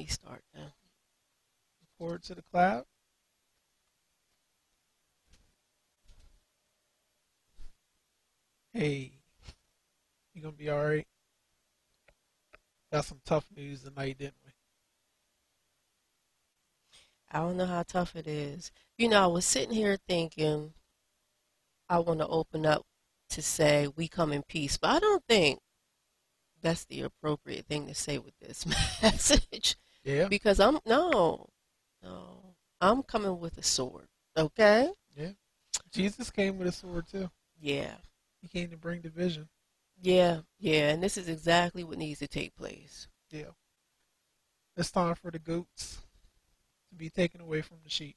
me start now. Forward to the cloud. Hey, you gonna be all right? Got some tough news tonight, didn't we? I don't know how tough it is. You know, I was sitting here thinking I want to open up to say we come in peace, but I don't think that's the appropriate thing to say with this message. Yeah. Because I'm no, no, I'm coming with a sword. Okay. Yeah. Jesus came with a sword too. Yeah. He came to bring division. Yeah. Yeah. And this is exactly what needs to take place. Yeah. It's time for the goats to be taken away from the sheep.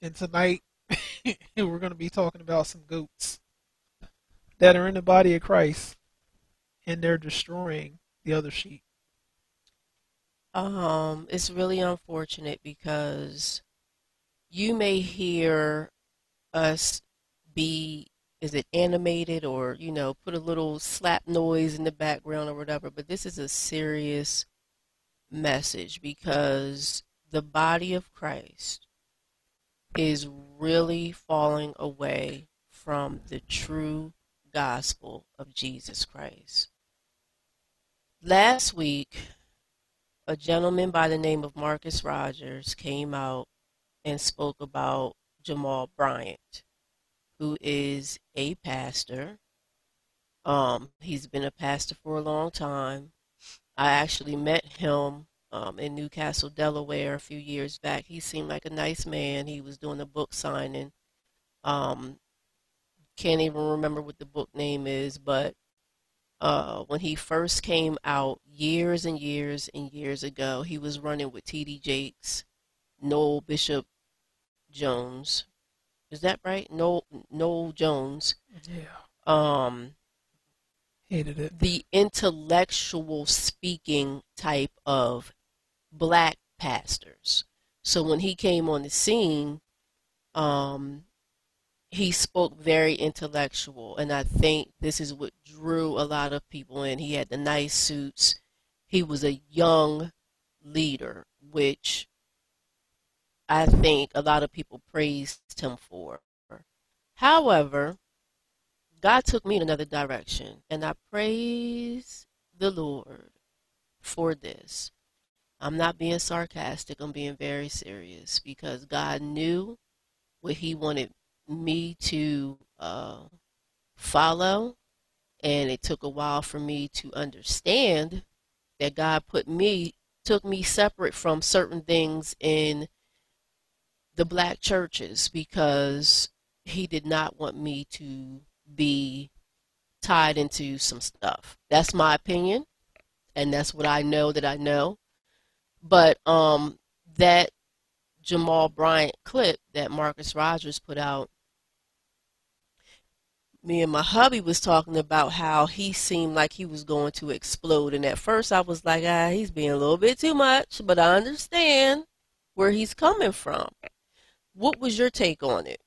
And tonight, we're going to be talking about some goats that are in the body of Christ and they're destroying the other sheep. Um, it's really unfortunate because you may hear us be is it animated or you know put a little slap noise in the background or whatever but this is a serious message because the body of Christ is really falling away from the true gospel of Jesus Christ. Last week, a gentleman by the name of Marcus Rogers came out and spoke about Jamal Bryant, who is a pastor. Um, he's been a pastor for a long time. I actually met him um, in New Castle, Delaware, a few years back. He seemed like a nice man. He was doing a book signing. Um, can't even remember what the book name is, but uh, when he first came out years and years and years ago, he was running with T.D. Jakes, Noel Bishop Jones. Is that right? Noel, Noel Jones. Yeah. Um, Hated it. the intellectual speaking type of black pastors. So when he came on the scene, um, he spoke very intellectual, and I think this is what drew a lot of people in. He had the nice suits. He was a young leader, which I think a lot of people praised him for. However, God took me in another direction, and I praise the Lord for this. I'm not being sarcastic, I'm being very serious because God knew what He wanted me to uh, follow, and it took a while for me to understand that God put me, took me separate from certain things in the black churches because He did not want me to be tied into some stuff. That's my opinion, and that's what I know that I know. But um, that Jamal Bryant clip that Marcus Rogers put out, me and my hubby was talking about how he seemed like he was going to explode. And at first I was like, ah, he's being a little bit too much, but I understand where he's coming from. What was your take on it?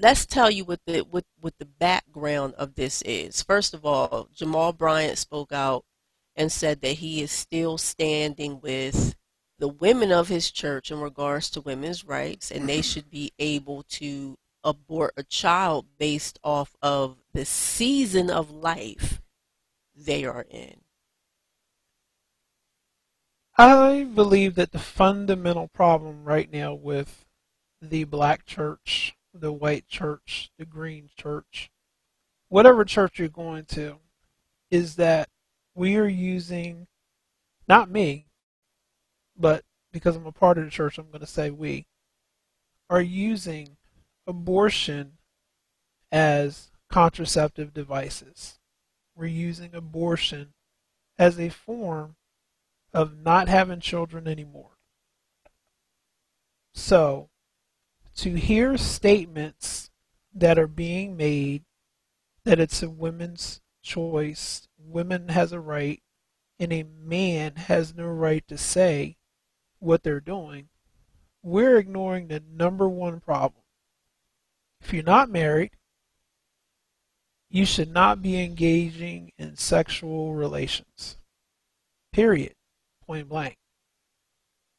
let's tell you what the what, what the background of this is. First of all, Jamal Bryant spoke out and said that he is still standing with the women of his church in regards to women's rights, and they should be able to abort a child based off of the season of life they are in. I believe that the fundamental problem right now with the black church the white church, the green church, whatever church you're going to, is that we are using, not me, but because I'm a part of the church, I'm going to say we, are using abortion as contraceptive devices. We're using abortion as a form of not having children anymore. So, to hear statements that are being made that it's a women's choice, women has a right, and a man has no right to say what they're doing, we're ignoring the number one problem. If you're not married, you should not be engaging in sexual relations. Period. point blank.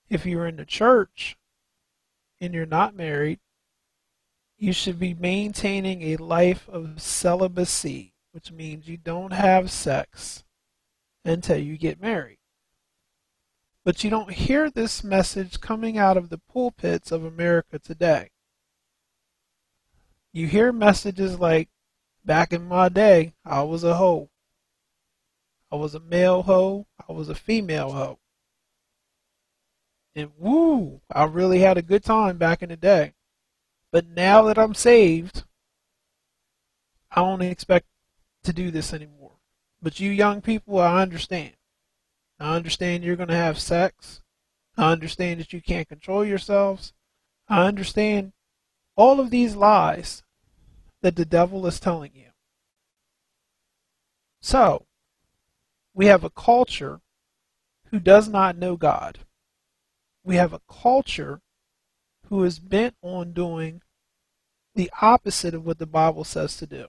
If you're in the church and you're not married, you should be maintaining a life of celibacy, which means you don't have sex until you get married. But you don't hear this message coming out of the pulpits of America today. You hear messages like, back in my day, I was a hoe. I was a male hoe. I was a female hoe. And woo, I really had a good time back in the day. But now that I'm saved, I don't expect to do this anymore. But you young people, I understand. I understand you're going to have sex. I understand that you can't control yourselves. I understand all of these lies that the devil is telling you. So, we have a culture who does not know God. We have a culture who is bent on doing the opposite of what the Bible says to do.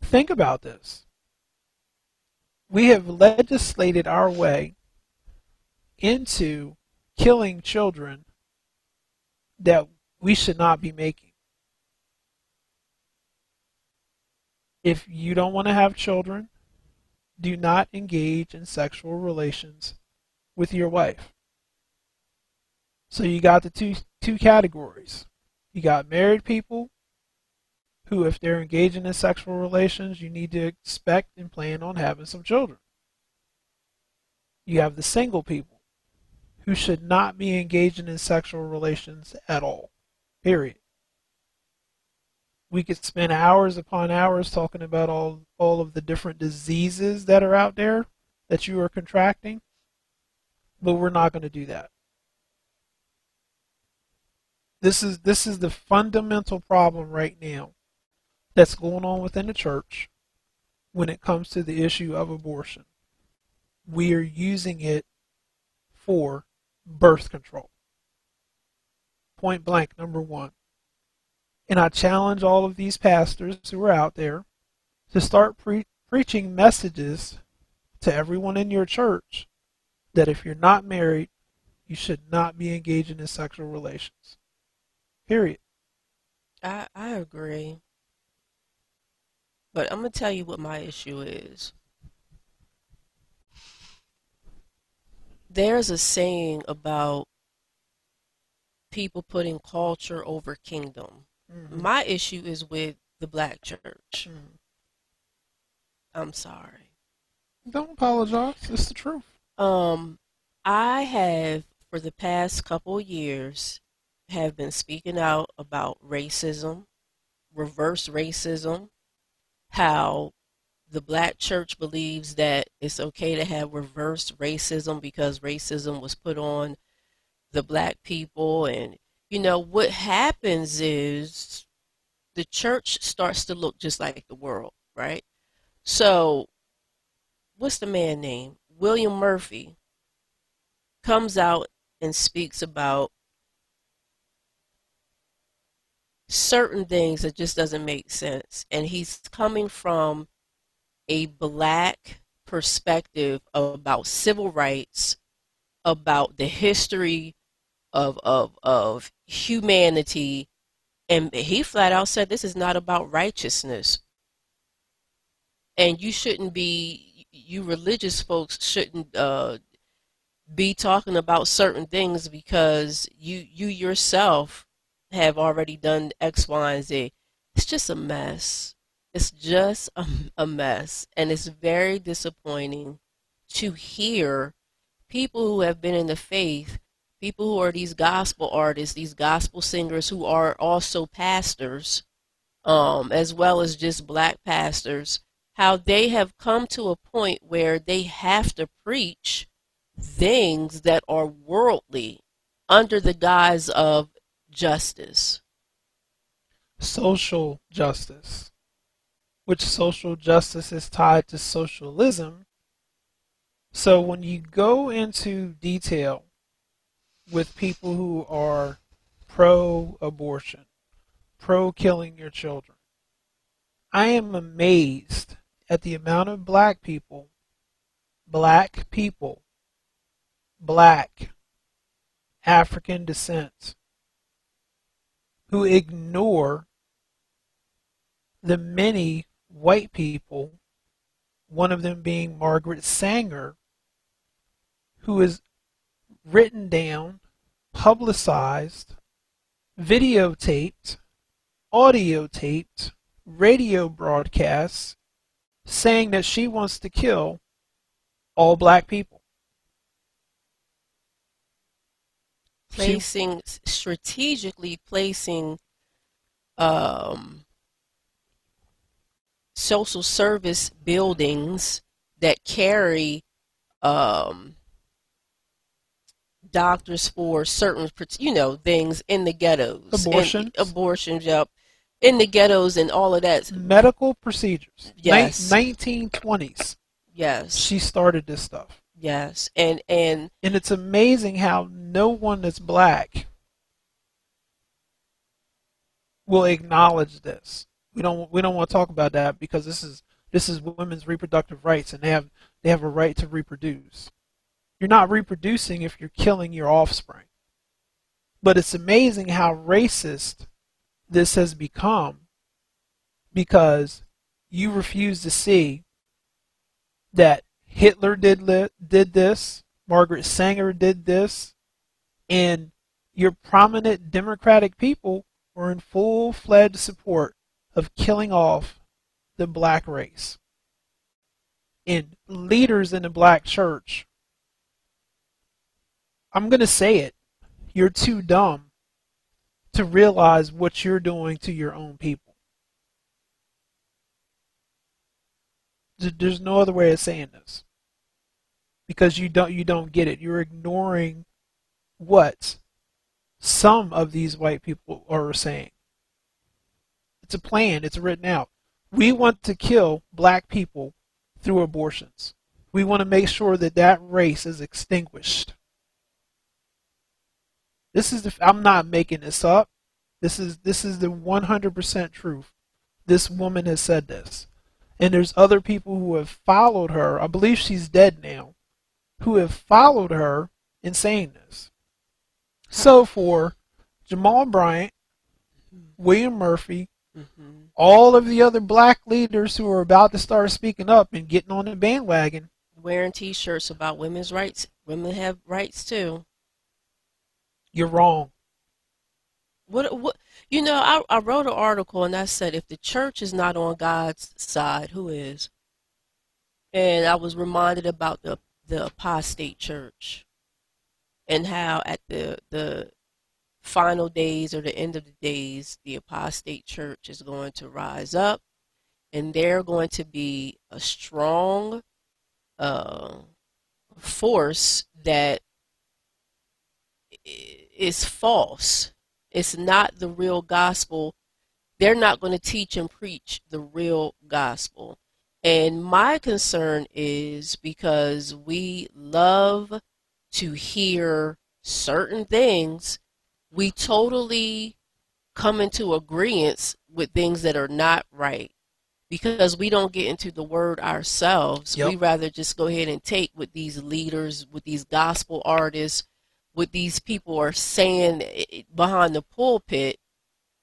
Think about this. We have legislated our way into killing children that we should not be making. If you don't want to have children, do not engage in sexual relations with your wife. So you got the two two categories. You got married people who if they're engaging in sexual relations, you need to expect and plan on having some children. You have the single people who should not be engaging in sexual relations at all. Period. We could spend hours upon hours talking about all all of the different diseases that are out there that you are contracting, but we're not going to do that. This is this is the fundamental problem right now that's going on within the church when it comes to the issue of abortion. We are using it for birth control. Point blank, number one. And I challenge all of these pastors who are out there to start pre- preaching messages to everyone in your church that if you're not married, you should not be engaging in sexual relations. Period. I I agree. But I'm gonna tell you what my issue is. There's a saying about people putting culture over kingdom. Mm-hmm. My issue is with the black church. Mm. I'm sorry. Don't apologize. It's the truth. Um, I have for the past couple years have been speaking out about racism, reverse racism, how the black church believes that it's okay to have reverse racism because racism was put on the black people and you know what happens is the church starts to look just like the world, right? So what's the man name? William Murphy comes out and speaks about certain things that just doesn't make sense. And he's coming from a black perspective about civil rights, about the history of of of humanity, and he flat out said this is not about righteousness. And you shouldn't be you religious folks shouldn't uh, be talking about certain things because you you yourself have already done X, Y, and Z. It's just a mess. It's just a, a mess. And it's very disappointing to hear people who have been in the faith, people who are these gospel artists, these gospel singers who are also pastors, um, as well as just black pastors, how they have come to a point where they have to preach things that are worldly under the guise of justice. Social justice, which social justice is tied to socialism. So when you go into detail with people who are pro abortion, pro killing your children, I am amazed at the amount of black people black people, black, African descent, who ignore the many white people, one of them being Margaret Sanger, who is written down, publicized, videotaped, audio taped, radio broadcasts saying that she wants to kill all black people. Placing strategically placing um, social service buildings that carry um, doctors for certain, you know, things in the ghettos. Abortions. abortions, yep. In the ghettos and all of that. Medical procedures. Yes. Nin- 1920s. Yes. She started this stuff. Yes. And and And it's amazing how no one that's black will acknowledge this. We don't we don't want to talk about that because this is this is women's reproductive rights and they have they have a right to reproduce. You're not reproducing if you're killing your offspring. But it's amazing how racist this has become because you refuse to see that Hitler did li- did this, Margaret Sanger did this, and your prominent democratic people were in full-fledged support of killing off the black race. And leaders in the black church I'm going to say it. You're too dumb to realize what you're doing to your own people. There's no other way of saying this. Because you don't you don't get it. You're ignoring what some of these white people are saying. It's a plan, it's written out. We want to kill black people through abortions. We want to make sure that that race is extinguished. This is the I'm not making this up. This is this is the 100% truth. This woman has said this. And there's other people who have followed her. I believe she's dead now. Who have followed her in saying this. So for Jamal Bryant, William Murphy, mhm. all of the other black leaders who are about to start speaking up and getting on the bandwagon, wearing T-shirts about women's rights. Women have rights too. you're wrong. What what you know? I I wrote an article and I said if the church is not on God's side, who is? And I was reminded about the the apostate church and how at the the final days or the end of the days, the apostate church is going to rise up, and they're going to be a strong uh, force that is false. It's not the real gospel. They're not going to teach and preach the real gospel. And my concern is because we love to hear certain things, we totally come into agreement with things that are not right because we don't get into the word ourselves. Yep. We rather just go ahead and take what these leaders, with these gospel artists, what these people are saying eh, behind the pulpit,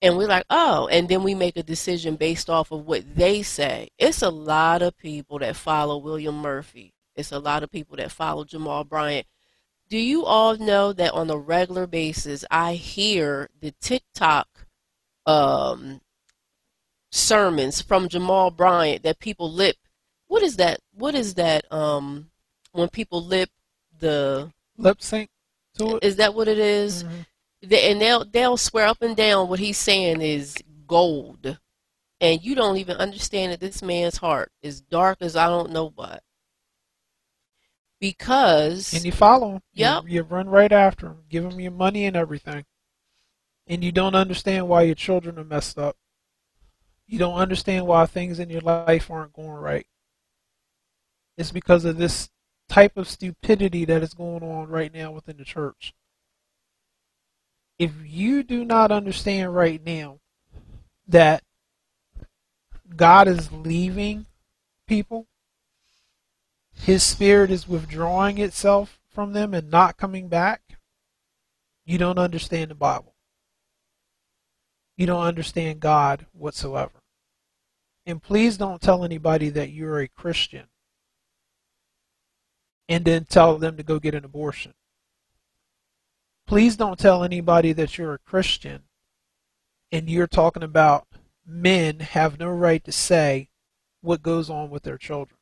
and we're like, oh, and then we make a decision based off of what they say. It's a lot of people that follow William Murphy. It's a lot of people that follow Jamal Bryant. Do you all know that on a regular basis, I hear the TikTok um, sermons from Jamal Bryant that people lip? What is that? What is that? Um, when people lip the Lip sync to it. is that what it is? Mhm. They, and they'll they'll swear up and down what he's saying is gold, and you don't even understand that this man's heart is dark as I don't know what. Because And you follow them. Yep. You, you run right after them, Give them your money and everything. And you don't understand why your children are messed up. You don't understand why things in your life aren't going right. It's because of this type of stupidity that is going on right now within the church. If you do not understand right now that God is leaving people, his spirit is withdrawing itself from them and not coming back, you don't understand the Bible. You don't understand God whatsoever. And please don't tell anybody that you're a Christian and then tell them to go get an abortion. Please don't tell anybody that you're a Christian and you're talking about men have no right to say what goes on with their children.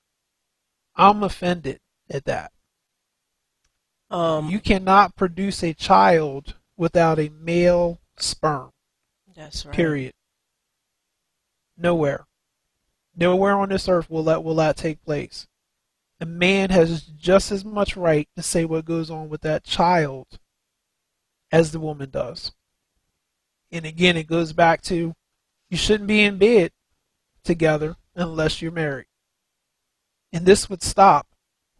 I'm offended at that. Um, you cannot produce a child without a male sperm. That's right. Period. Nowhere. Nowhere on this earth will that will that take place. A man has just as much right to say what goes on with that child as the woman does. And again, it goes back to you shouldn't be in bed together unless you're married. And this would stop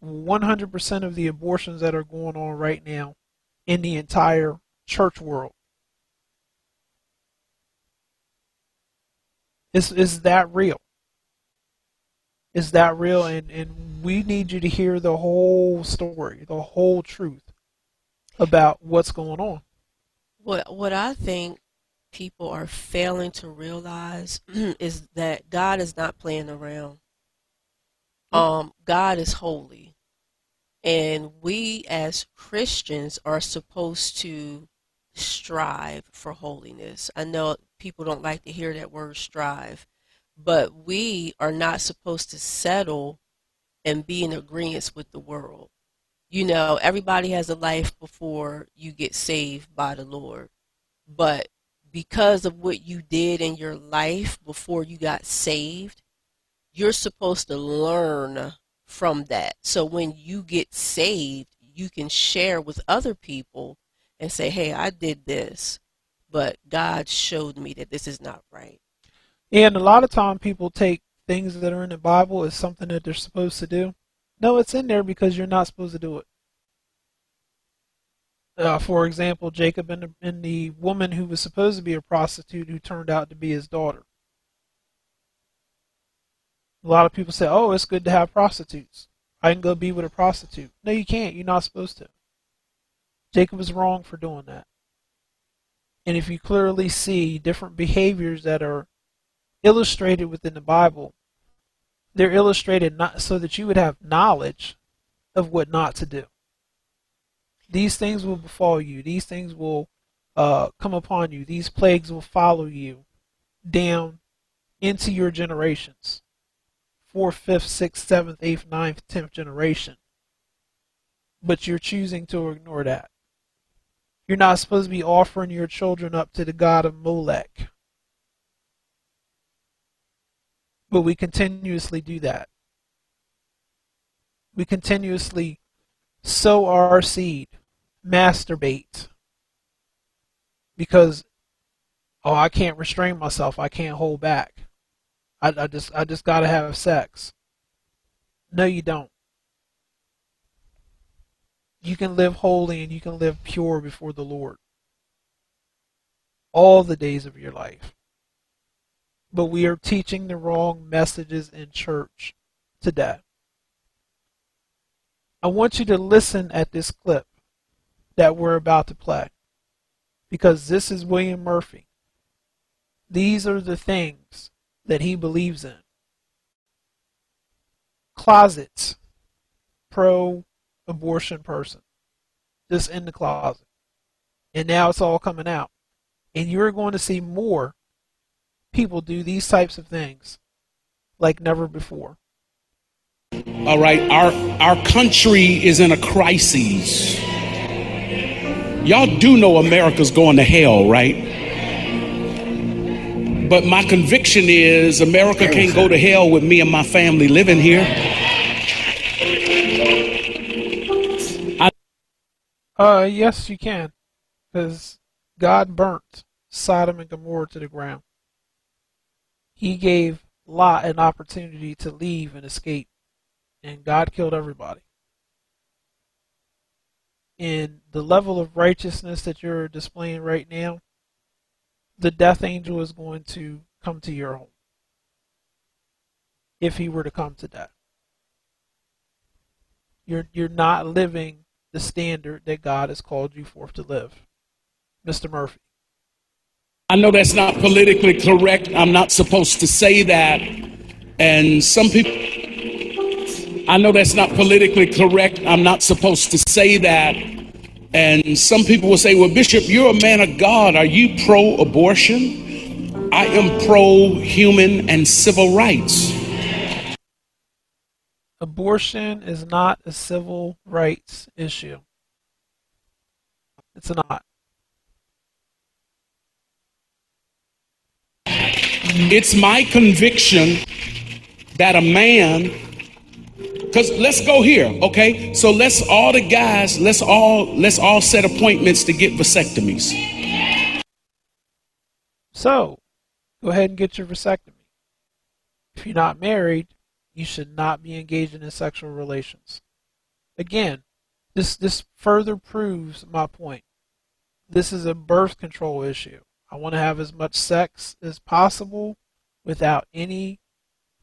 100% of the abortions that are going on right now in the entire church world. Is is that real? Is that real? And and we need you to hear the whole story, the whole truth about what's going on. What what I think people are failing to realize is that God is not playing around. Um, God is holy. And we as Christians are supposed to strive for holiness. I know people don't like to hear that word strive, but we are not supposed to settle and be in agreement with the world. You know, everybody has a life before you get saved by the Lord. But because of what you did in your life before you got saved, you're supposed to learn from that. So when you get saved, you can share with other people and say, hey, I did this, but God showed me that this is not right. And a lot of time people take things that are in the Bible as something that they're supposed to do. No, it's in there because you're not supposed to do it. Uh, for example, Jacob and the, and the woman who was supposed to be a prostitute who turned out to be his daughter. A lot of people say, oh, it's good to have prostitutes. I can go be with a prostitute. No, you can't. You're not supposed to. Jacob was wrong for doing that. And if you clearly see different behaviors that are illustrated within the Bible, they're illustrated not so that you would have knowledge of what not to do. These things will befall you. These things will uh, come upon you. These plagues will follow you down into your generations fourth, fifth, sixth, seventh, eighth, ninth, tenth generation. But you're choosing to ignore that. You're not supposed to be offering your children up to the god of Molech. But we continuously do that. We continuously sow our seed, masturbate, because, oh, I can't restrain myself, I can't hold back. I, I just I just gotta have sex. No, you don't. You can live holy and you can live pure before the Lord all the days of your life. But we are teaching the wrong messages in church today. I want you to listen at this clip that we're about to play because this is William Murphy. These are the things that he believes in. Closets, pro abortion person, just in the closet. And now it's all coming out. And you're going to see more people do these types of things like never before. All right, our our country is in a crisis. Y'all do know America's going to hell, right? But my conviction is America can't go to hell with me and my family living here. I- uh, yes, you can. Because God burnt Sodom and Gomorrah to the ground. He gave Lot an opportunity to leave and escape. And God killed everybody. And the level of righteousness that you're displaying right now the death angel is going to come to your home if he were to come to death. You're you're not living the standard that God has called you forth to live. Mr. Murphy. I know that's not politically correct. I'm not supposed to say that. And some people, I know that's not politically correct. I'm not supposed to say that. And some people will say, well, Bishop, you're a man of God. Are you pro abortion? I am pro human and civil rights. Abortion is not a civil rights issue. It's not. It's my conviction that a man, because let's go here, okay? So let's all the guys, let's all let's all set appointments to get vasectomies. So, go ahead and get your vasectomy. If you're not married, you should not be engaging in sexual relations. Again, this this further proves my point. This is a birth control issue. I want to have as much sex as possible without any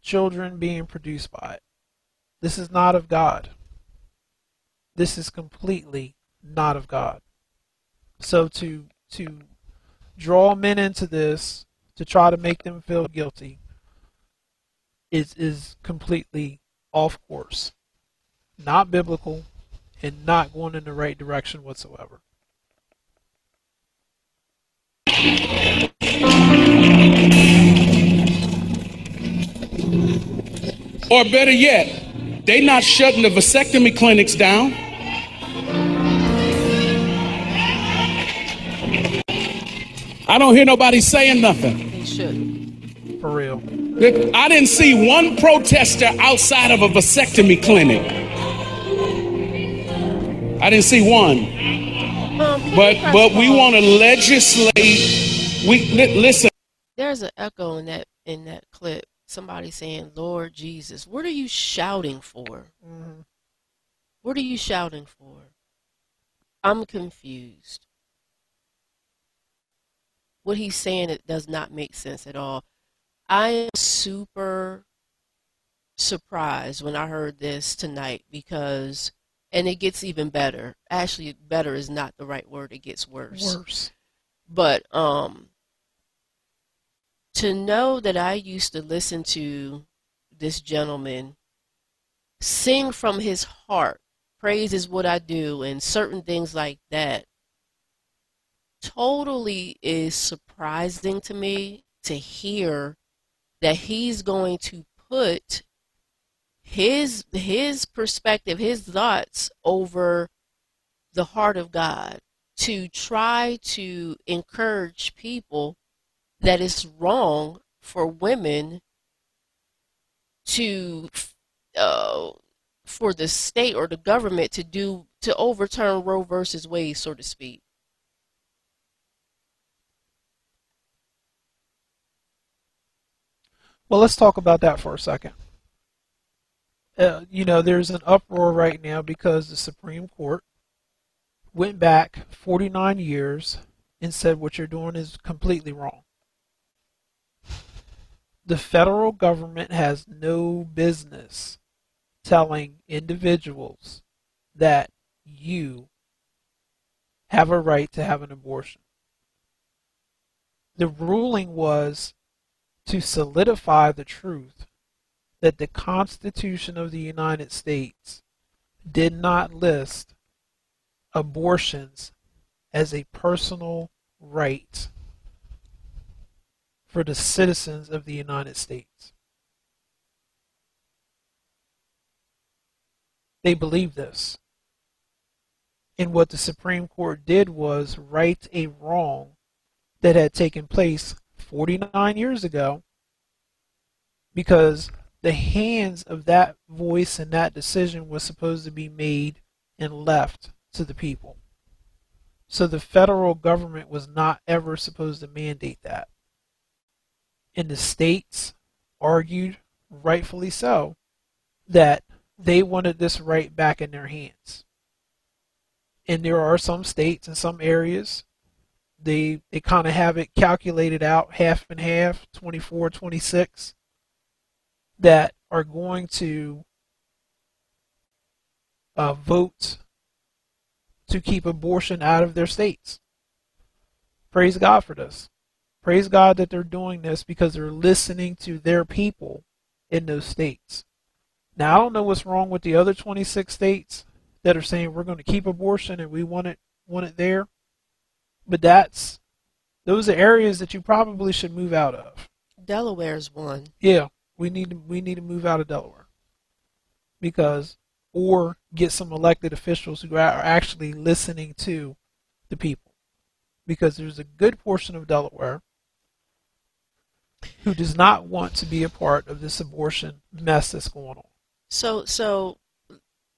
children being produced by it. This is not of God. This is completely not of God. So to to draw men into this to try to make them feel guilty is is completely off course. Not biblical and not going in the right direction whatsoever. Or better yet, they not shutting the vasectomy clinics down. I don't hear nobody saying nothing. They should. For real. I didn't see one protester outside of a vasectomy clinic. I didn't see one. Can you But but we want to legislate. We listen. There's an echo in that in that clip. Somebody saying, "Lord Jesus, what are you shouting for? Mhm. What are you shouting for?" I'm confused. What he's saying it does not make sense at all. I am super surprised when I heard this tonight because and it gets even better. Actually, better is not the right word. It gets worse. Worse. But um to know that I used to listen to this gentleman sing from his heart, praise is what I do, and certain things like that, totally is surprising to me to hear that he's going to put his his perspective, his thoughts over the heart of God to try to encourage people that it's wrong for women to uh, for the state or the government to do to overturn Roe versus Wade, so to speak. Well, let's talk about that for a second. Uh, you know, there's an uproar right now because the Supreme Court went back 49 years and said what you're doing is completely wrong. The federal government has no business telling individuals that you have a right to have an abortion. The ruling was to solidify the truth that the Constitution of the United States did not list abortions as a personal right for the citizens of the United States. They believe this. And what the Supreme Court did was right a wrong that had taken place 49 years ago because the hands of that voice and that decision was supposed to be made and left to the people. So the federal government was not ever supposed to mandate that. And the states argued, rightfully so, that they wanted this right back in their hands. And there are some states and some areas they they kind of have it calculated out half and half 24 26 that are going to uh, vote to keep abortion out of their states. Praise God for this. Praise God that they're doing this because they're listening to their people in those states. Now, I don't know what's wrong with the other 26 states that are saying we're going to keep abortion and we want it want it there. But that's those are areas that you probably should move out of. Delaware is one. Yeah, we need to we need to move out of Delaware because or get some elected officials who are actually listening to the people because there's a good portion of Delaware who does not want to be a part of this abortion mess that's going on. So so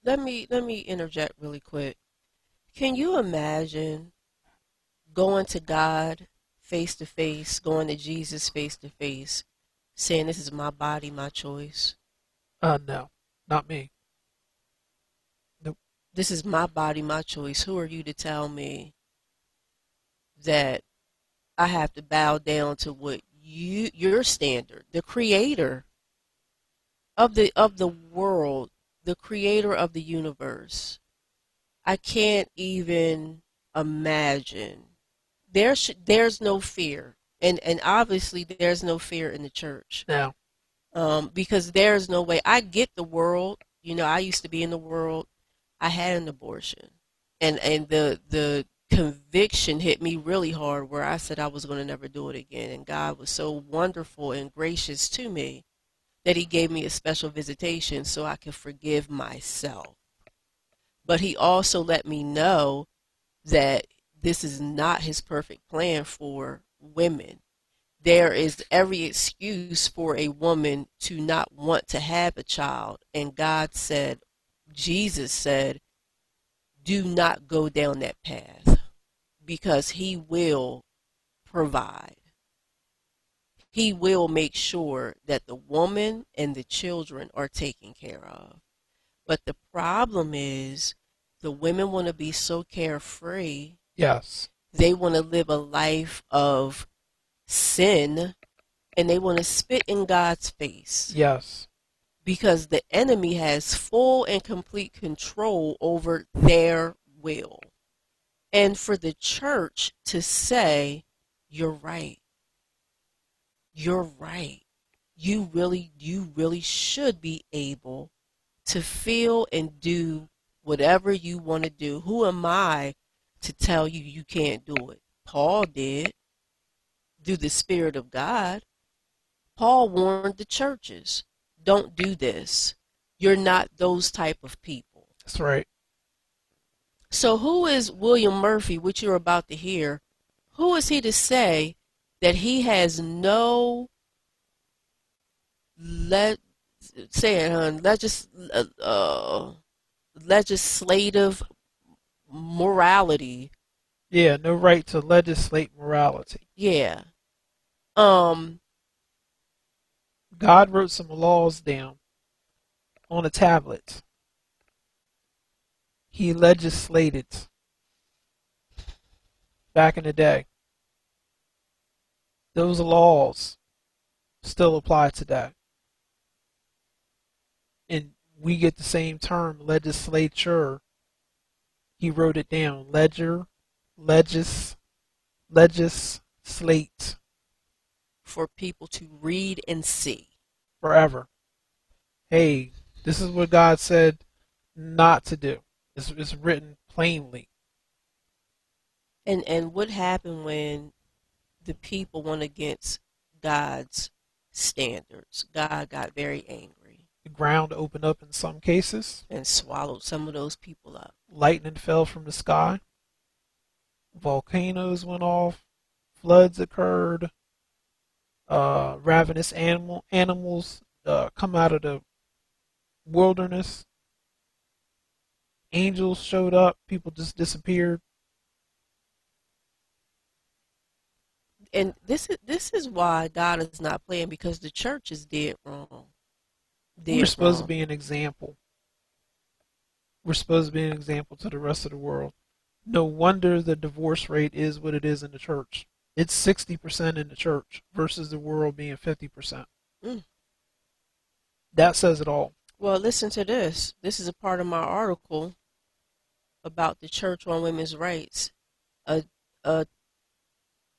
let me let me interject really quick. Can you imagine going to God face to face, going to Jesus face to face, saying this is my body, my choice? Uh no, not me. Nope. This is my body, my choice. Who are you to tell me that I have to bow down to what you your standard, the creator of the of the world, the creator of the universe. I can't even imagine. There should, there's no fear, and and obviously there's no fear in the church. No. Um, because there's no way. I get the world. You know, I used to be in the world. I had an abortion, and and the the conviction hit me really hard where I said I was going to never do it again. And God was so wonderful and gracious to me that He gave me a special visitation so I could forgive myself. But He also let me know that this is not His perfect plan for women. There is every excuse for a woman to not want to have a child. And God said, Jesus said, do not go down that path because he will provide. He will make sure that the woman and the children are taken care of. But the problem is the women want to be so carefree. Yes. They want to live a life of sin and they want to spit in God's face. Yes. Because the enemy has full and complete control over their will and for the church to say, you're right. You're right. You really, you really should be able to feel and do whatever you want to do. Who am I to tell you you can't do it? Paul did through the Spirit of God. Paul warned the churches, don't do this. You're not those type of people. That's right. So, who is William Murphy, which you're about to hear? Who is he to say that he has no let say it, hon, legis, uh, uh, legislative morality? Yeah, no right to legislate morality. Yeah. Um. God wrote some laws down on a tablet he legislated back in the day. Those laws still apply today. And we get the same term, legislature. He wrote it down. Ledger, legis, legislate. For people to read and see. Forever. Hey, this is what God said not to do. It's, it's written plainly. And and what happened when the people went against God's standards? God got very angry. The ground opened up in some cases and swallowed some of those people up. Lightning fell from the sky. Volcanoes went off. Floods occurred. Uh, ravenous animal animals uh, come out of the wilderness angels showed up, people just disappeared. And this is this is why God is not playing because the church is dead wrong. Dead We're supposed wrong. to be an example. We're supposed to be an example to the rest of the world. No wonder the divorce rate is what it is in the church. It's 60% in the church versus the world being 50%. Mm. That says it all. Well, listen to this. This is a part of my article about the Church on Women's Rights. A, a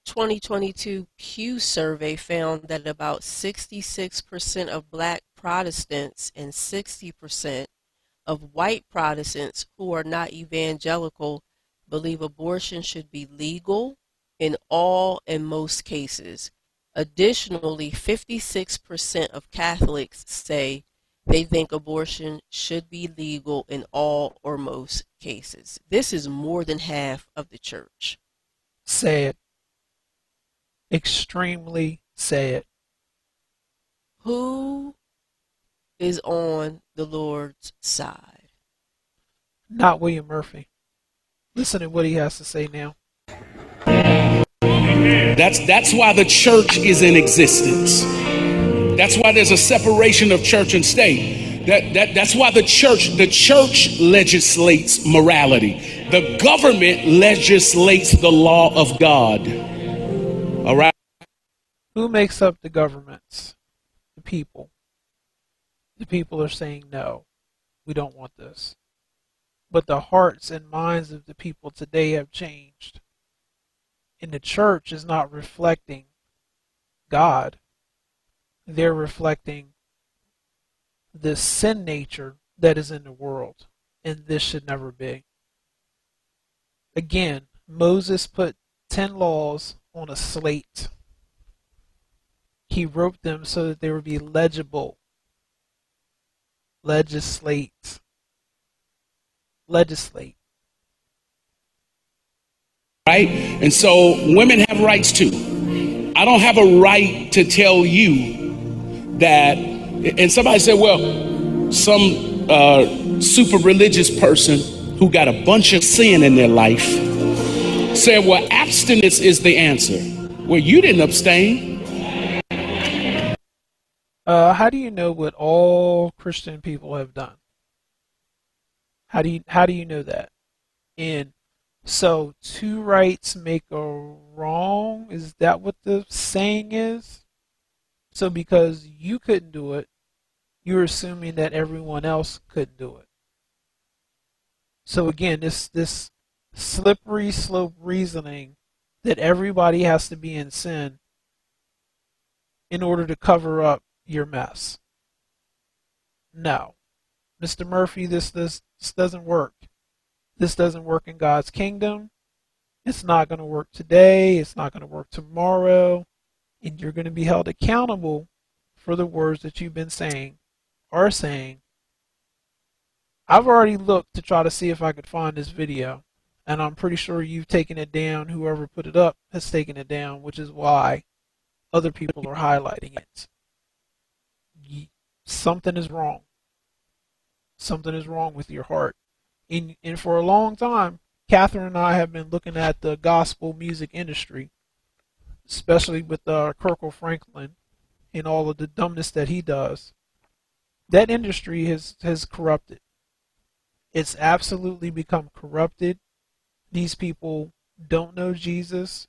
2022 Pew survey found that about 66% of black Protestants and 60% of white Protestants who are not evangelical believe abortion should be legal in all and most cases. Additionally, 56% of Catholics say they think abortion should be legal in all or most cases. This is more than half of the church. Say it. Extremely say it. Who is on the Lord's side? Not William Murphy. Listen to what he has to say now. That's that's why the church is in existence. That's why there's a separation of church and state. That, that, that's why the church, the church legislates morality. The government legislates the law of God. All right. Who makes up the governments? The people. The people are saying no, we don't want this. But the hearts and minds of the people today have changed. And the church is not reflecting God. They're reflecting the sin nature that is in the world. And this should never be. Again, Moses put 10 laws on a slate. He wrote them so that they would be legible legislate legislate right and so women have rights too i don't have a right to tell you that and somebody said well some uh, super religious person who got a bunch of sin in their life said well abstinence is the answer well you didn't abstain uh, how do you know what all Christian people have done? How do you how do you know that? And so two rights make a wrong. Is that what the saying is? So because you couldn't do it, you're assuming that everyone else couldn't do it. So again, this this slippery slope reasoning that everybody has to be in sin in order to cover up your mess. No. Mr. Murphy, this, this, this doesn't work. This doesn't work in God's kingdom. It's not going to work today. It's not going to work tomorrow. And you're going to be held accountable for the words that you've been saying, or saying. I've already looked to try to see if I could find this video. And I'm pretty sure you've taken it down. Whoever put it up has taken it down, which is why other people are highlighting it something is wrong. Something is wrong with your heart. And, and for a long time, Catherine and I have been looking at the gospel music industry, especially with uh, Kirk Franklin and all of the dumbness that he does. That industry has, has corrupted. It's absolutely become corrupted. These people don't know Jesus.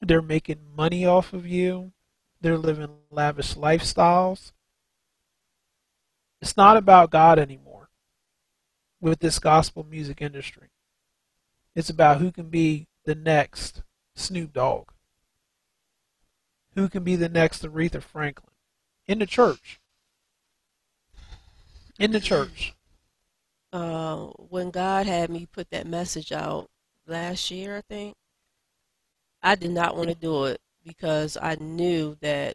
They're making money off of you. They're living lavish lifestyles. It's not about God anymore with this gospel music industry. It's about who can be the next Snoop Dogg. Who can be the next Aretha Franklin in the church? In the church. Uh, when God had me put that message out last year, I think, I did not want to do it because I knew that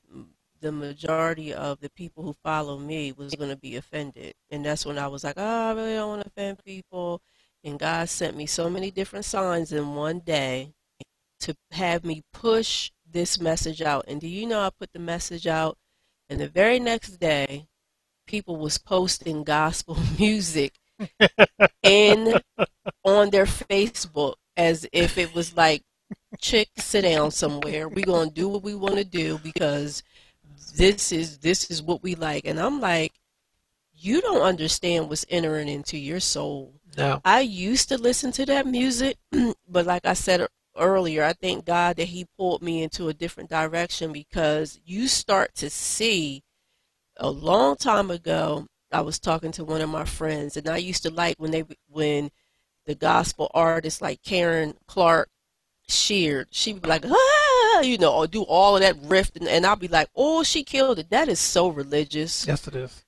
the majority of the people who follow me was going to be offended. And that's when I was like, oh, I really don't want to offend people. And God sent me so many different signs in one day to have me push this message out. And do you know I put the message out and the very next day people was posting gospel music in on their Facebook as if it was like chick sit down somewhere. We're gonna do what we want to do because this is this is what we like and i'm like you don't understand what's entering into your soul no i used to listen to that music but like i said earlier i thank god that he pulled me into a different direction because you start to see a long time ago I was talking to one of my friends, and I used to like when they when the gospel artists like Karen Clark Sheard, she'd be like, ah, you know, do all of that riff, and, and I'll be like, oh, she killed it. That is so religious. Yes, it is.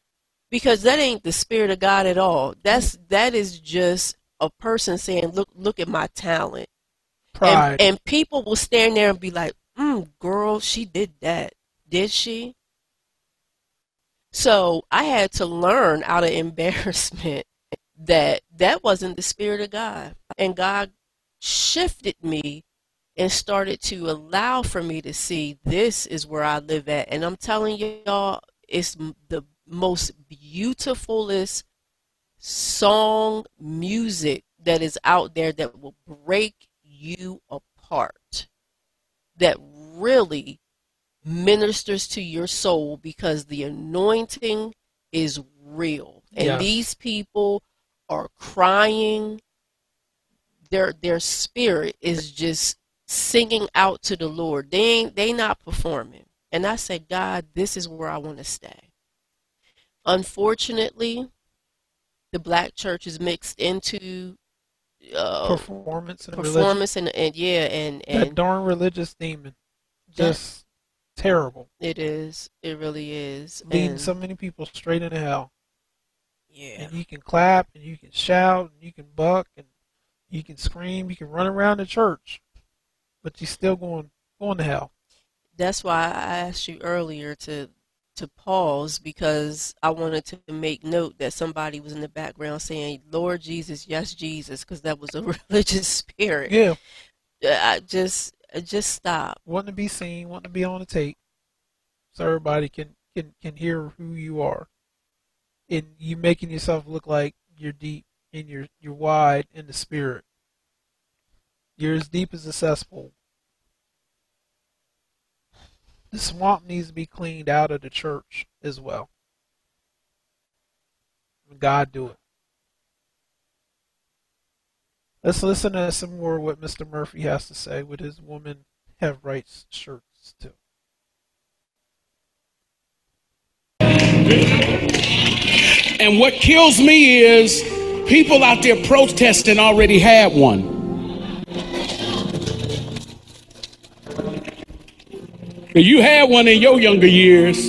Because that ain't the spirit of God at all. That's that is just a person saying, look, look at my talent. Pride. And, and people will stand there and be like, mm, girl, she did that. Did she? So I had to learn out of embarrassment that that wasn't the spirit of God. And God shifted me and started to allow for me to see this is where I live at. And I'm telling y'all, it's the most beautifulest song music that is out there that will break you apart. That really ministers to your soul because the anointing is real. And Yes. these people are crying. Their their spirit is just singing out to the Lord. They ain't they not performing. And I said, God, this is where I want to stay. Unfortunately, the black church is mixed into uh, performance and religion. performance and, and yeah and That darn religious demon. that- Just terrible. it is it really is Leading and, so many people straight into hell. yeah And you can clap and you can shout and you can buck and you can scream, you can run around the church. But you're still going going to hell. that's why I asked you earlier to to pause because I wanted to make note that somebody was in the background saying Lord Jesus yes Jesus because that was a religious spirit Yeah. Uh, I just I just stop Wanting to be seen, wanting to be on the tape. So everybody can, can, can hear who you are. And you making yourself look like you're deep and you're you're wide in the spirit. You're as deep as a cesspool. The swamp needs to be cleaned out of the church as well. God do it. Let's listen to some more what Mr. Murphy has to say with his woman have rights shirts too. And what kills me is people out there protesting already had one. You had one in your younger years.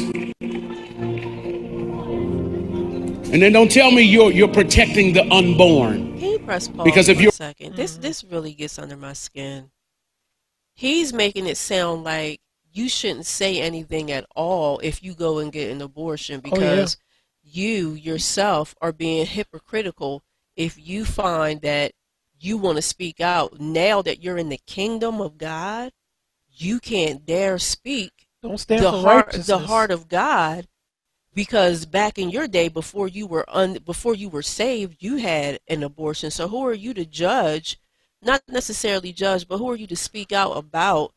And then don't tell me you're, you're protecting the unborn. Can you press pause Because if for you're- a second? This this really gets under my skin. He's making it sound like you shouldn't say anything at all if you go and get an abortion Oh, yeah. because you yourself are being hypocritical if you find that you want to speak out now that you're in the kingdom of God, you can't dare speak Don't stand the for heart righteousness. the heart of God because back in your day before you were un, before you were saved you had an abortion so who are you to judge not necessarily judge but who are you to speak out about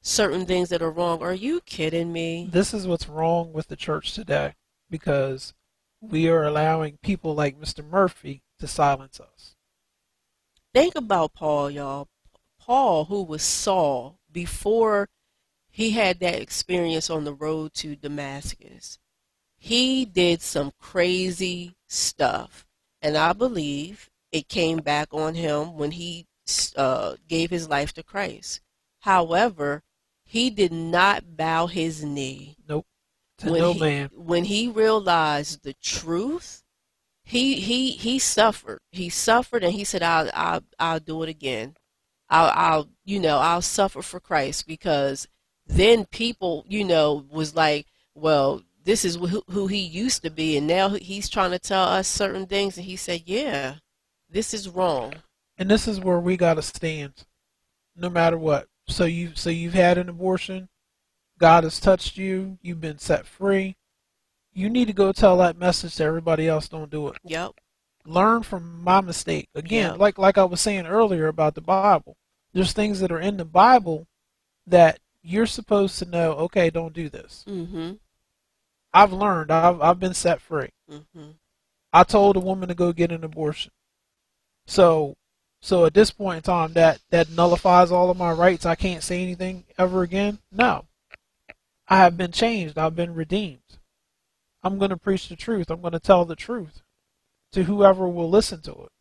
certain things that are wrong are you kidding me This is what's wrong with the church today because we are allowing people like Mr. Murphy to silence us. think about Paul y'all Paul who was Saul before he had that experience on the road to Damascus he did some crazy stuff. And I believe it came back on him when he uh, gave his life to Christ. However, he did not bow his knee. Nope. To when no he, man. When he realized the truth, he he he suffered. He suffered, and he said, "I'll I'll, I'll do it again. I'll I'll you know I'll suffer for Christ because then people you know was like, well, this is who, who he used to be, and now he's trying to tell us certain things, and he said, yeah, this is wrong. And this is where we gotta stand. No matter what. So you so you've had an abortion, God has touched you, you've been set free. You need to go tell that message to everybody else don't do it. Yep. Learn from my mistake. Again, Yeah. like like I was saying earlier about the Bible. There's things that are in the Bible that you're supposed to know, okay, don't do this. Mm-hmm. I've learned. I've I've been set free. Mm-hmm. I told a woman to go get an abortion. So so at this point in time that that nullifies all of my rights. I can't say anything ever again. No. I have been changed. I've been redeemed. I'm going to preach the truth. I'm going to tell the truth to whoever will listen to it.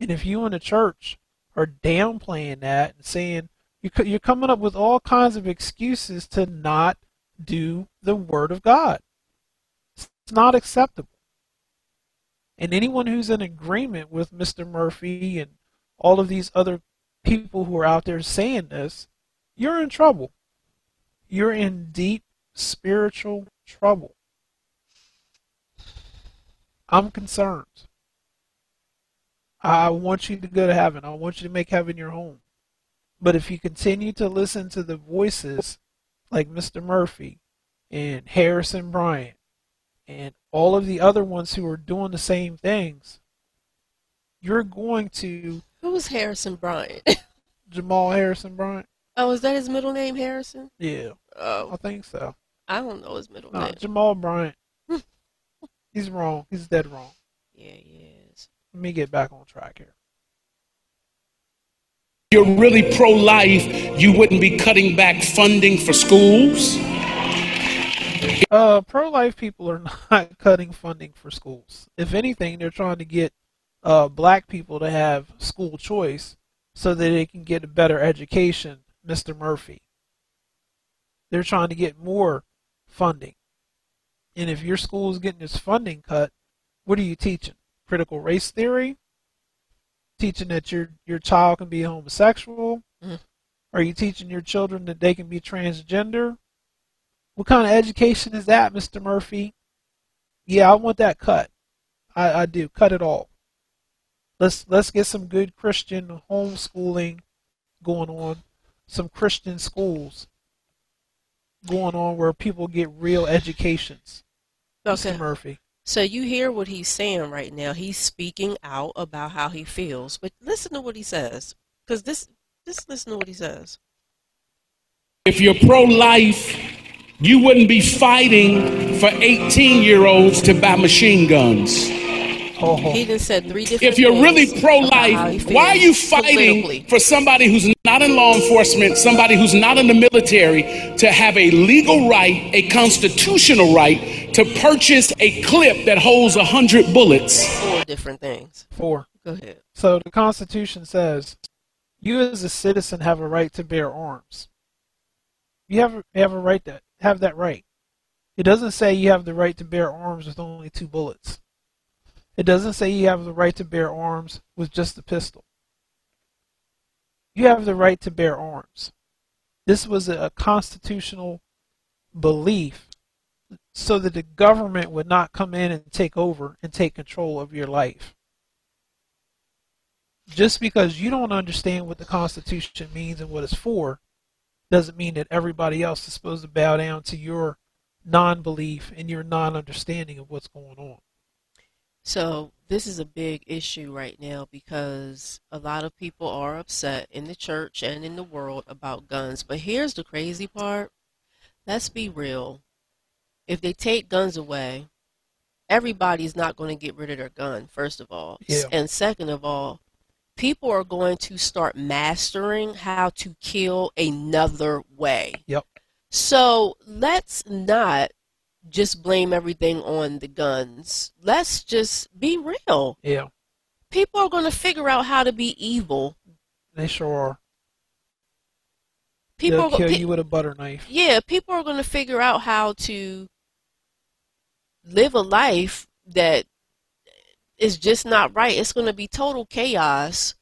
And if you in the church are downplaying that and saying you're coming up with all kinds of excuses to not do the Word of God, it's not acceptable. And anyone who's in agreement with Mr. Murphy and all of these other people who are out there saying this, you're in trouble. You're in deep spiritual trouble. I'm concerned. I want you to go to heaven. I want you to make heaven your home. But if you continue to listen to the voices like Mr. Murphy and Harrison Bryant and all of the other ones who are doing the same things, you're going to. Who's Harrison Bryant? Jamal Harrison Bryant. Oh, is that his middle name, Harrison? Yeah. Oh. I think so. I don't know his middle no, name. Jamal Bryant. He's wrong. He's dead wrong. Yeah, is. Let me get back on track here. You're really pro life, you wouldn't be cutting back funding for schools? Uh, pro life people are not cutting funding for schools. If anything, they're trying to get uh, black people to have school choice so that they can get a better education, Mr. Murphy. They're trying to get more funding. And if your school is getting its funding cut, what are you teaching? Critical race theory? Teaching that your your child can be homosexual? Mm. Are you teaching your children that they can be transgender? What kind of education is that, Mr. Murphy? Yeah, I want that cut. I, I do. Cut it all. Let's let's get some good Christian homeschooling going on. Some Christian schools going on where people get real educations. Okay. Mr. Murphy. So you hear what he's saying right now. He's speaking out about how he feels. But listen to what he says. Because this just listen to what he says. If you're pro life, you wouldn't be fighting for 18 year olds to buy machine guns. Oh, He done said three different If you're really pro about how he life, why are you fighting for somebody who's not in law enforcement, somebody who's not in the military, to have a legal right, a constitutional right, to purchase a clip that holds a 100 bullets? four different things? four. Go ahead. So the Constitution says you as a citizen have a right to bear arms. You have, you have a right to have that right. It doesn't say you have the right to bear arms with only two bullets. It doesn't say you have the right to bear arms with just a pistol. You have the right to bear arms. This was a constitutional belief so that the government would not come in and take over and take control of your life. Just because you don't understand what the Constitution means and what it's for doesn't mean that everybody else is supposed to bow down to your non belief and your non understanding of what's going on. So this is a big issue right now because a lot of people are upset in the church and in the world about guns. But here's the crazy part. Let's be real. If they take guns away, everybody's not going to get rid of their gun, first of all. Yeah. And second of all, people are going to start mastering how to kill another way. Yep. So let's not just blame everything on the guns. Let's just be real. Yeah, People are going to figure out how to be evil. they sure are. People They'll kill you with a butter knife. yeah, people are going to figure out how to live a life that is just not right. It's going to be total chaos.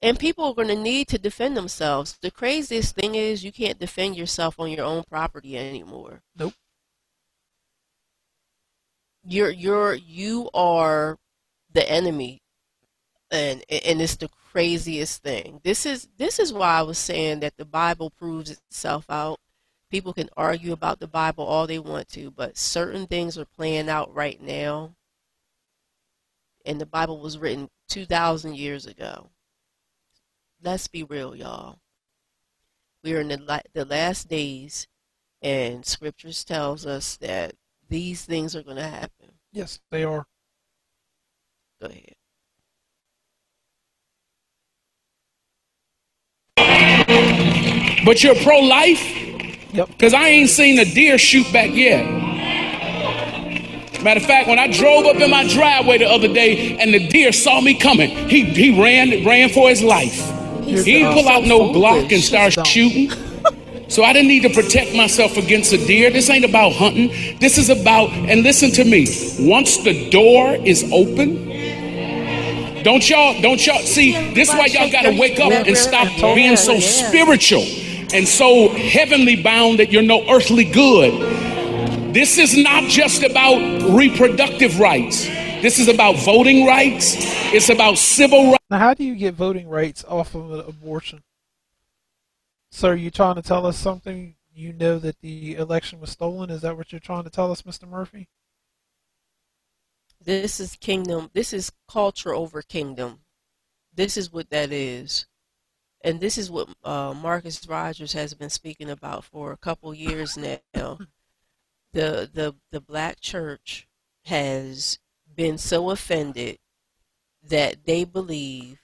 And people are going to need to defend themselves. The craziest thing is you can't defend yourself on your own property anymore. Nope. You're you're you are the enemy and and it's the craziest thing. This is this is why I was saying that the Bible proves itself out. People can argue about the Bible all they want to, but certain things are playing out right now. And the Bible was written 2000 years ago. Let's be real, y'all. We are in the la- the last days and scriptures tells us that these things are going to happen. Yes, they are. Go ahead. But you're pro life? Yep. Because I ain't seen a deer shoot back yet. Matter of fact, when I drove up in my driveway the other day and the deer saw me coming, he, he ran ran for his life. He's He didn't pull out no Glock and start shooting. So I didn't need to protect myself against a deer. This ain't about hunting. This is about, and listen to me, once the door is open, don't y'all, don't y'all see, this is why y'all gotta wake up and stop being so spiritual and so heavenly bound that you're no earthly good. This is not just about reproductive rights. This is about voting rights. It's about civil rights. Now, how do you get voting rights off of an abortion? So, are you trying to tell us something? You know that the election was stolen. Is that what you're trying to tell us, Mr. Murphy? This is kingdom. This is culture over kingdom. This is what that is. And this is what uh, Marcus Rogers has been speaking about for a couple years now. The, the, the black church has been so offended that they believe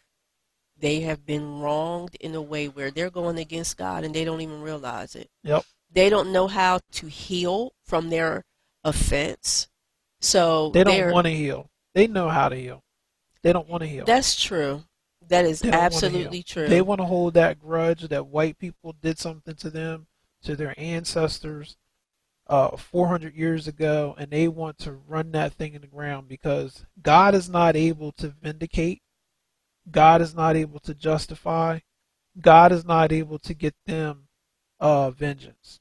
they have been wronged in a way where they're going against God and they don't even realize it. Yep. They don't know how to heal from their offense. So They don't want to heal. They know how to heal. They don't want to heal. That's true. That is They don't wanna absolutely true. They want to hold that grudge that white people did something to them, to their ancestors, uh, 400 years ago, and they want to run that thing in the ground because God is not able to vindicate. God is not able to justify. God is not able to get them uh, vengeance.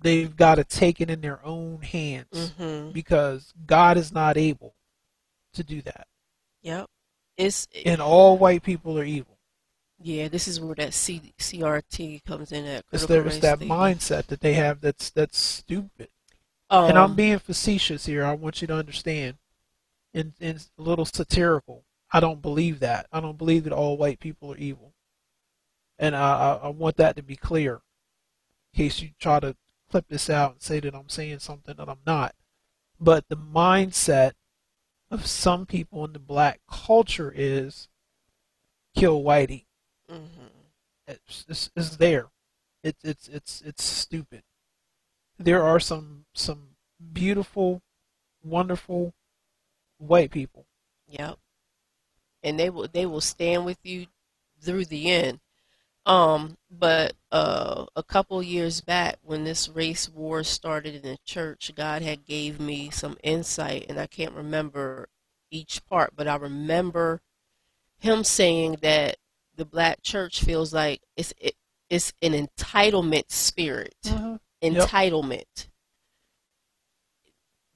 They've got to take it in their own hands hmm because God is not able to do that. Yep. It's And all white people are evil. yeah. This is where that C, CRT comes in at. It's, there, it's that theory. mindset that they have that's that's stupid. Um, and I'm being facetious here. I want you to understand, and, and a little satirical. I don't believe that. I don't believe that all white people are evil, and I, I, I want that to be clear, in case you try to clip this out and say that I'm saying something that I'm not. But the mindset of some people in the black culture is kill whitey. mhm. It's, it's, it's there. It's it's it's it's stupid. There are some some beautiful, wonderful white people. Yep. And they will they will stand with you through the end. Um, but uh, a couple years back, when this race war started in the church, God had gave me some insight, and I can't remember each part, but I remember Him saying that the black church feels like it's it, it's an entitlement spirit entitlement.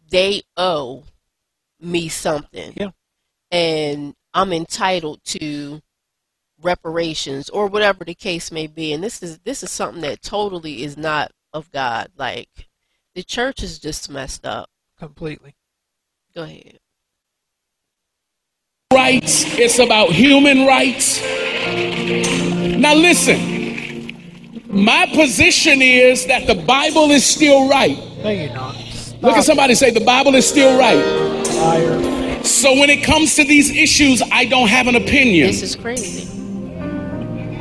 They owe me something. Yeah. And I'm entitled to reparations or whatever the case may be. And this is this is something that totally is not of God. Like the church is just messed up. Completely. Go ahead. rights, it's about human rights. Now, listen, my position is that the Bible is still right. No, you're not. Look at somebody say, The Bible is still right. liar. So, when it comes to these issues, I don't have an opinion. This is crazy.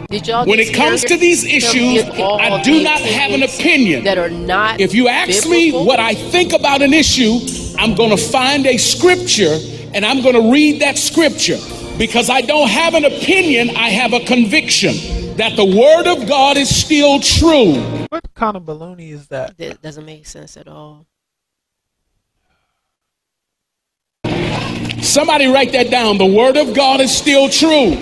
Did y'all When it comes to these issues, I do not have an opinion. that are not If you ask me what I think about an issue, I'm going to find a scripture and I'm going to read that scripture because I don't have an opinion, I have a conviction that the word of God is still true. What kind of baloney is that? that doesn't make sense at all. Somebody write that down. The word of God is still true.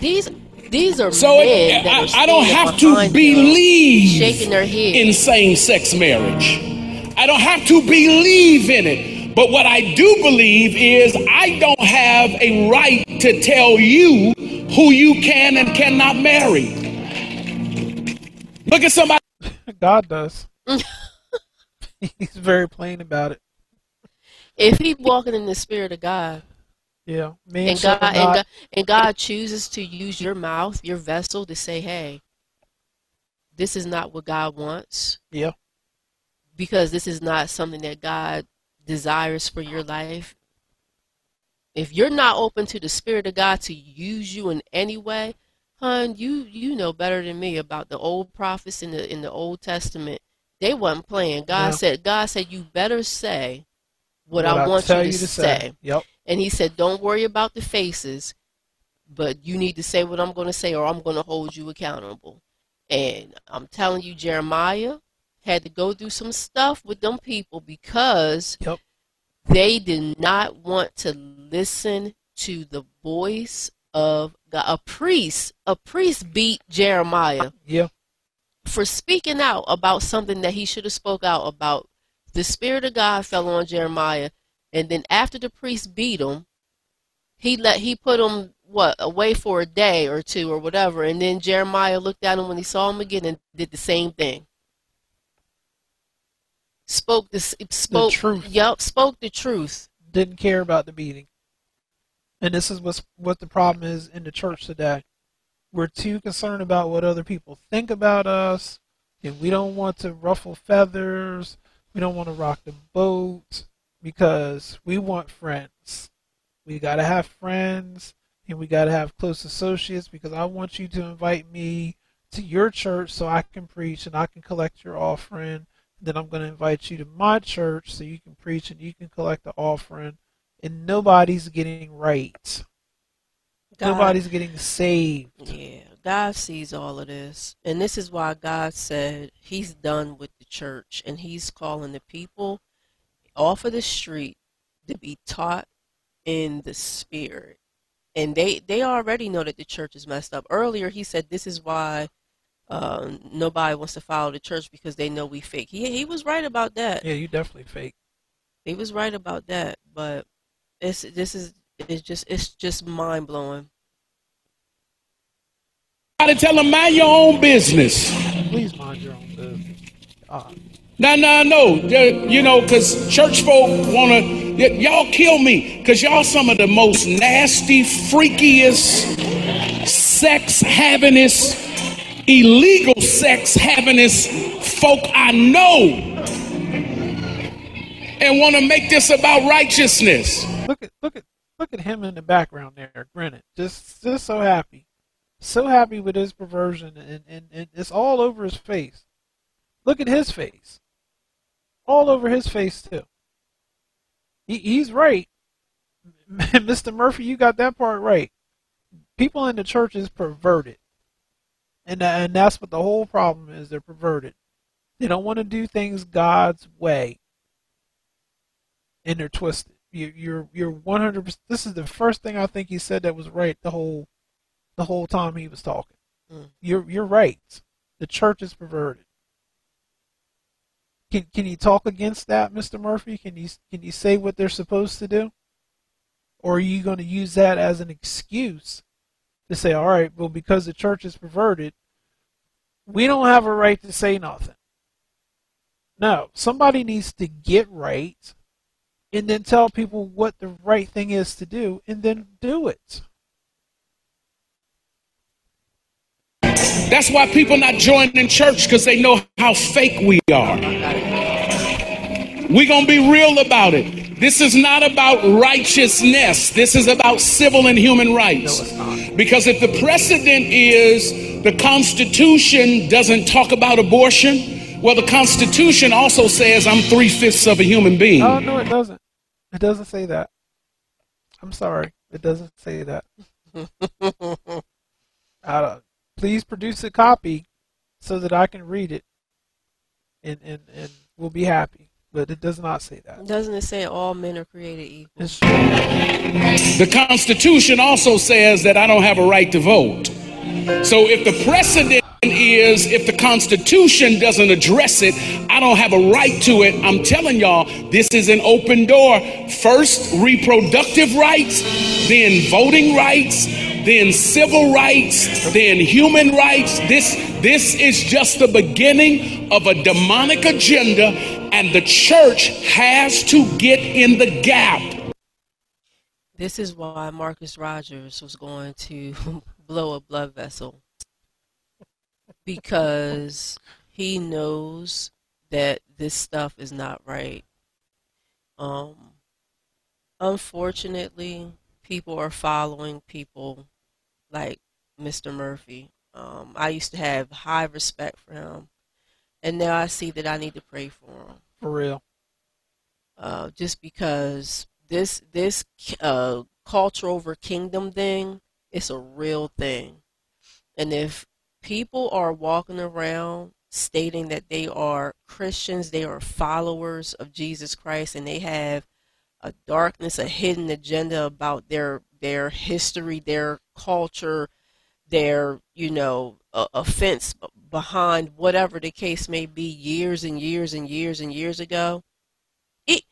These these are So men it, that are I, I don't have to believe shaking their head. in same sex marriage. I don't have to believe in it. But what I do believe is I don't have a right to tell you who you can and cannot marry. Look at somebody. God does. He's very plain about it. if he's walking in the spirit of God, Yeah, and God, and God and God chooses to use your mouth, your vessel, to say, "Hey, this is not what God wants," Yeah, because this is not something that God desires for your life. If you're not open to the spirit of God to use you in any way, hun, you you know better than me about the old prophets in the in the Old Testament. They wasn't playing. God Yeah. said God said you better say what, I want tell you to, say. Yep. And he said, Don't worry about the faces, but you need to say what I'm going to say or I'm going to hold you accountable. And I'm telling you, Jeremiah had to go through some stuff with them people because Yep. they did not want to listen to the voice of God. A priest, a priest beat Jeremiah Yeah. for speaking out about something that he should have spoke out about. The spirit of God fell on Jeremiah, and then after the priest beat him, he let he put him what away for a day or two or whatever, and then Jeremiah looked at him when he saw him again and did the same thing. Spoke this spoke truth. Yep, spoke the truth. Didn't care about the beating. And this is what's what the problem is in the church today. We're too concerned about what other people think about us, and we don't want to ruffle feathers. We don't want to rock the boat because we want friends. We got to have friends and we got to have close associates because I want you to invite me to your church so I can preach and I can collect your offering. Then I'm going to invite you to my church so you can preach and you can collect the offering. And nobody's getting right. God- Nobody's getting saved. Yeah, God sees all of this. And this is why God said he's done with the church and he's calling the people off of the street to be taught in the spirit. And they they already know that the church is messed up. Earlier he said this is why uh, nobody wants to follow the church because they know we fake. He he was right about that. Yeah, you definitely fake. He was right about that. But it's this is it's just it's just mind blowing. Gotta tell them mind your own business. Please mind your own business. Ah, No, no, no. You know, because church folk want to, y'all kill me because y'all some of the most nasty, freakiest, sex havingest, illegal sex havingest folk I know. And want to make this about righteousness. look at look at look at him in the background there, grinning, just just so happy, so happy with his perversion, and and, and it's all over his face. Look at his face, all over his face too. He, he's right, Mr. Murphy. You got that part right. People in the church is perverted, and and that's what the whole problem is. They're perverted. They don't want to do things God's way, and they're twisted. You, you're you're 100. percent This is the first thing I think he said that was right the whole the whole time he was talking. Mm. You're you're right. The church is perverted. Can can you talk against that, Mr. Murphy? Can you can you say what they're supposed to do? Or are you going to use that as an excuse to say, all right, well, because the church is perverted, we don't have a right to say nothing? No, somebody needs to get right and then tell people what the right thing is to do and then do it. That's why people not joining church because they know how fake we are. We're going to be real about it. This is not about righteousness. This is about civil and human rights. Because if the precedent is the Constitution doesn't talk about abortion, well, the Constitution also says I'm three fifths of a human being. Oh no, it doesn't. It doesn't say that. I'm sorry, it doesn't say that. Uh, please produce a copy so that I can read it, and and and we'll be happy. But it does not say that. Doesn't it say all men are created equal? It's The Constitution also says that I don't have a right to vote. So if the precedent is if the Constitution doesn't address it, I don't have a right to it. I'm telling y'all, this is an open door. First, reproductive rights, then voting rights, then civil rights, then human rights. This this is just the beginning of a demonic agenda, and the church has to get in the gap. This is why Marcus Rogers was going to blow a blood vessel because he knows that this stuff is not right. Um, unfortunately, people are following people like Mr. Murphy. Um, I used to have high respect for him, and now I see that I need to pray for him. for real. uh, just because this this uh, culture over kingdom thing is a real thing, and if people are walking around stating that they are Christians, they are followers of Jesus Christ, and they have a darkness, a hidden agenda about their their history, their culture, their you know uh, offense behind whatever the case may be, years and years and years and years ago. It,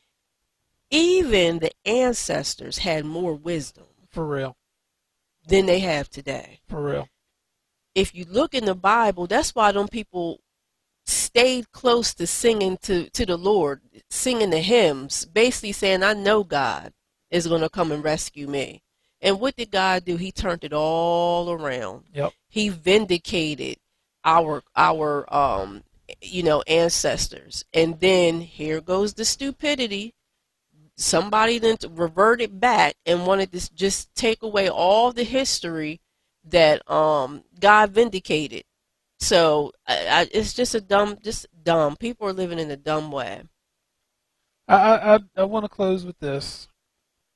even the ancestors had more wisdom For real. than they have today. For real. If you look in the Bible, that's why them people stayed close to singing to, to the Lord, singing the hymns, basically saying, I know God is going to come and rescue me. And what did God do? He turned it all around. Yep. He vindicated our our um you know ancestors. And then here goes the stupidity. Somebody then reverted back and wanted to just take away all the history that um God vindicated. So I, I, it's just a dumb, just dumb. People are living in a dumb way. I I I, want to close with this,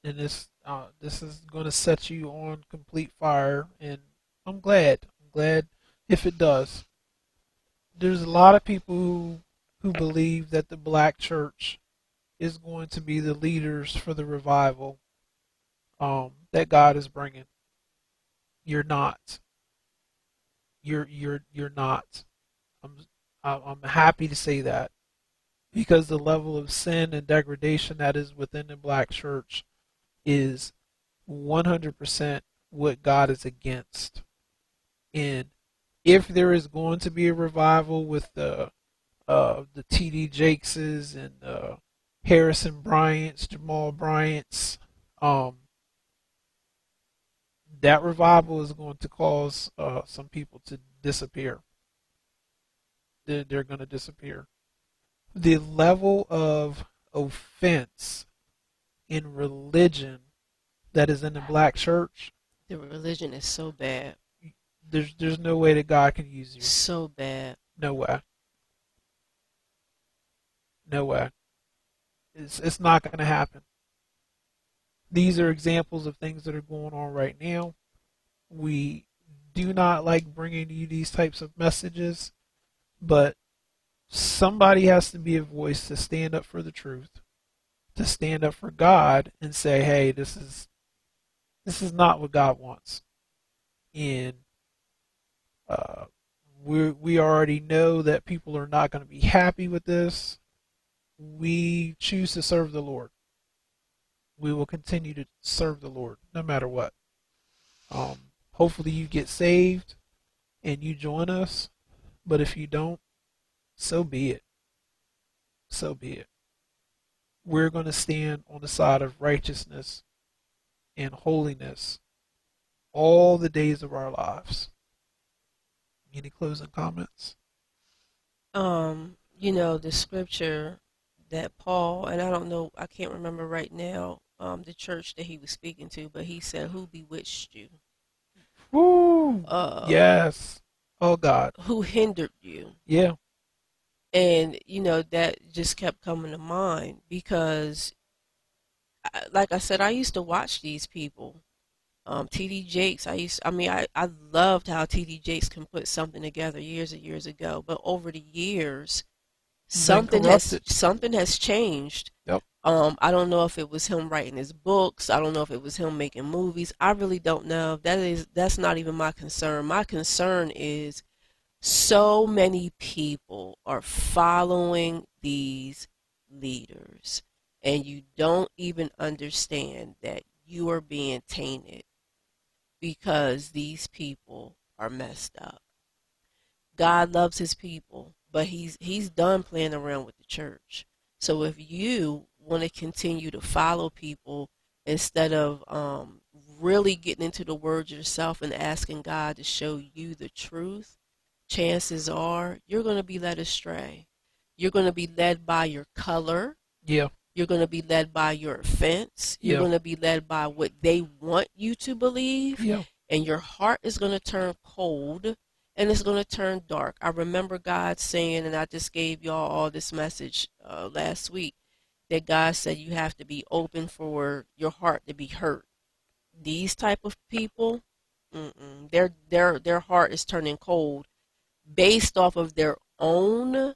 and this uh, this is going to set you on complete fire, and I'm glad. I'm glad if it does. There's a lot of people who who believe that the black church is going to be the leaders for the revival um, that God is bringing. You're not. You're you're you're not. I'm I'm happy to say that because the level of sin and degradation that is within the black church is 100% what God is against. And if there is going to be a revival with the uh, the T.D. Jakeses and uh, Harrison Bryant's, Jamal Bryant's, um, that revival is going to cause uh, some people to disappear. They're, they're going to disappear. The level of offense in religion that is in the black church, The religion is so bad, there's there's no way that God can use you. so bad. No way. No way. It's it's not going to happen. These are examples of things that are going on right now. We do not like bringing you these types of messages, but somebody has to be a voice to stand up for the truth, to stand up for God and say, "Hey, this is this is not what God wants." And uh, we we already know that people are not going to be happy with this. We choose to serve the Lord. We will continue to serve the Lord no matter what. Um, hopefully, you get saved and you join us. But if you don't, so be it. So be it. We're going to stand on the side of righteousness and holiness all the days of our lives. Any closing comments? Um, you know, the scripture that Paul, and I don't know, I can't remember right now, um, the church that he was speaking to, but he said, Who bewitched you? Woo! Uh, yes. Oh God. Who hindered you? Yeah. And, you know, that just kept coming to mind because, like I said, I used to watch these people. Um, TD Jakes, I used, I mean, I, I loved how TD Jakes can put something together years and years ago, but over the years, something has something has changed. Yep. Um, I don't know if it was him writing his books. I don't know if it was him making movies. I really don't know. That is that's not even my concern. My concern is so many people are following these leaders and you don't even understand that you are being tainted because these people are messed up. God loves his people, but he's he's done playing around with the church. So if you want to continue to follow people instead of um, really getting into the word yourself and asking God to show you the truth, chances are you're going to be led astray. You're going to be led by your color. Yeah. You're going to be led by your offense. You're Yeah. going to be led by what they want you to believe Yeah. and your heart is going to turn cold and it's going to turn dark. I remember God saying, and I just gave y'all all this message uh, last week. That God said you have to be open for your heart to be hurt. These type of people, their their their heart is turning cold based off of their own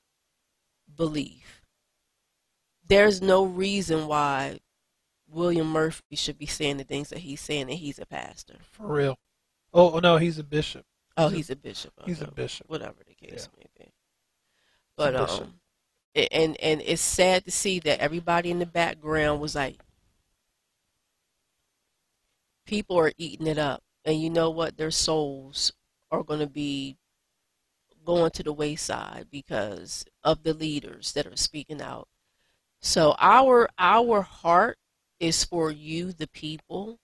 belief. There's no reason why William Murphy should be saying the things that he's saying that he's a pastor. For real. Oh no, he's a bishop. Oh, he's a bishop. He's a bishop. Whatever the case Yeah. may be. But um, and and it's sad to see that everybody in the background was like, people are eating it up, and you know what? Their souls are going to be going to the wayside because of the leaders that are speaking out. So our our heart is for you, the people.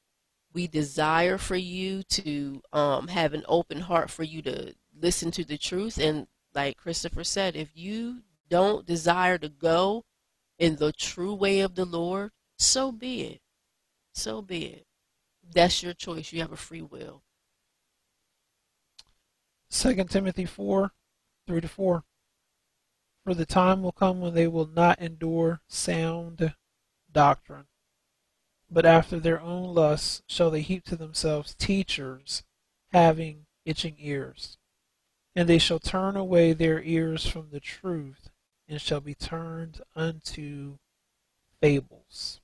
We desire for you to um, have an open heart for you to listen to the truth. And like Christopher said, if you don't desire to go in the true way of the Lord, so be it. So be it. That's your choice. You have a free will. Second Timothy four, three to four. For the time will come when they will not endure sound doctrine, but after their own lusts shall they heap to themselves teachers having itching ears. And they shall turn away their ears from the truth, and shall be turned unto fables.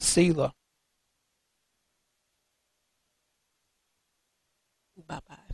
Selah. Bye bye.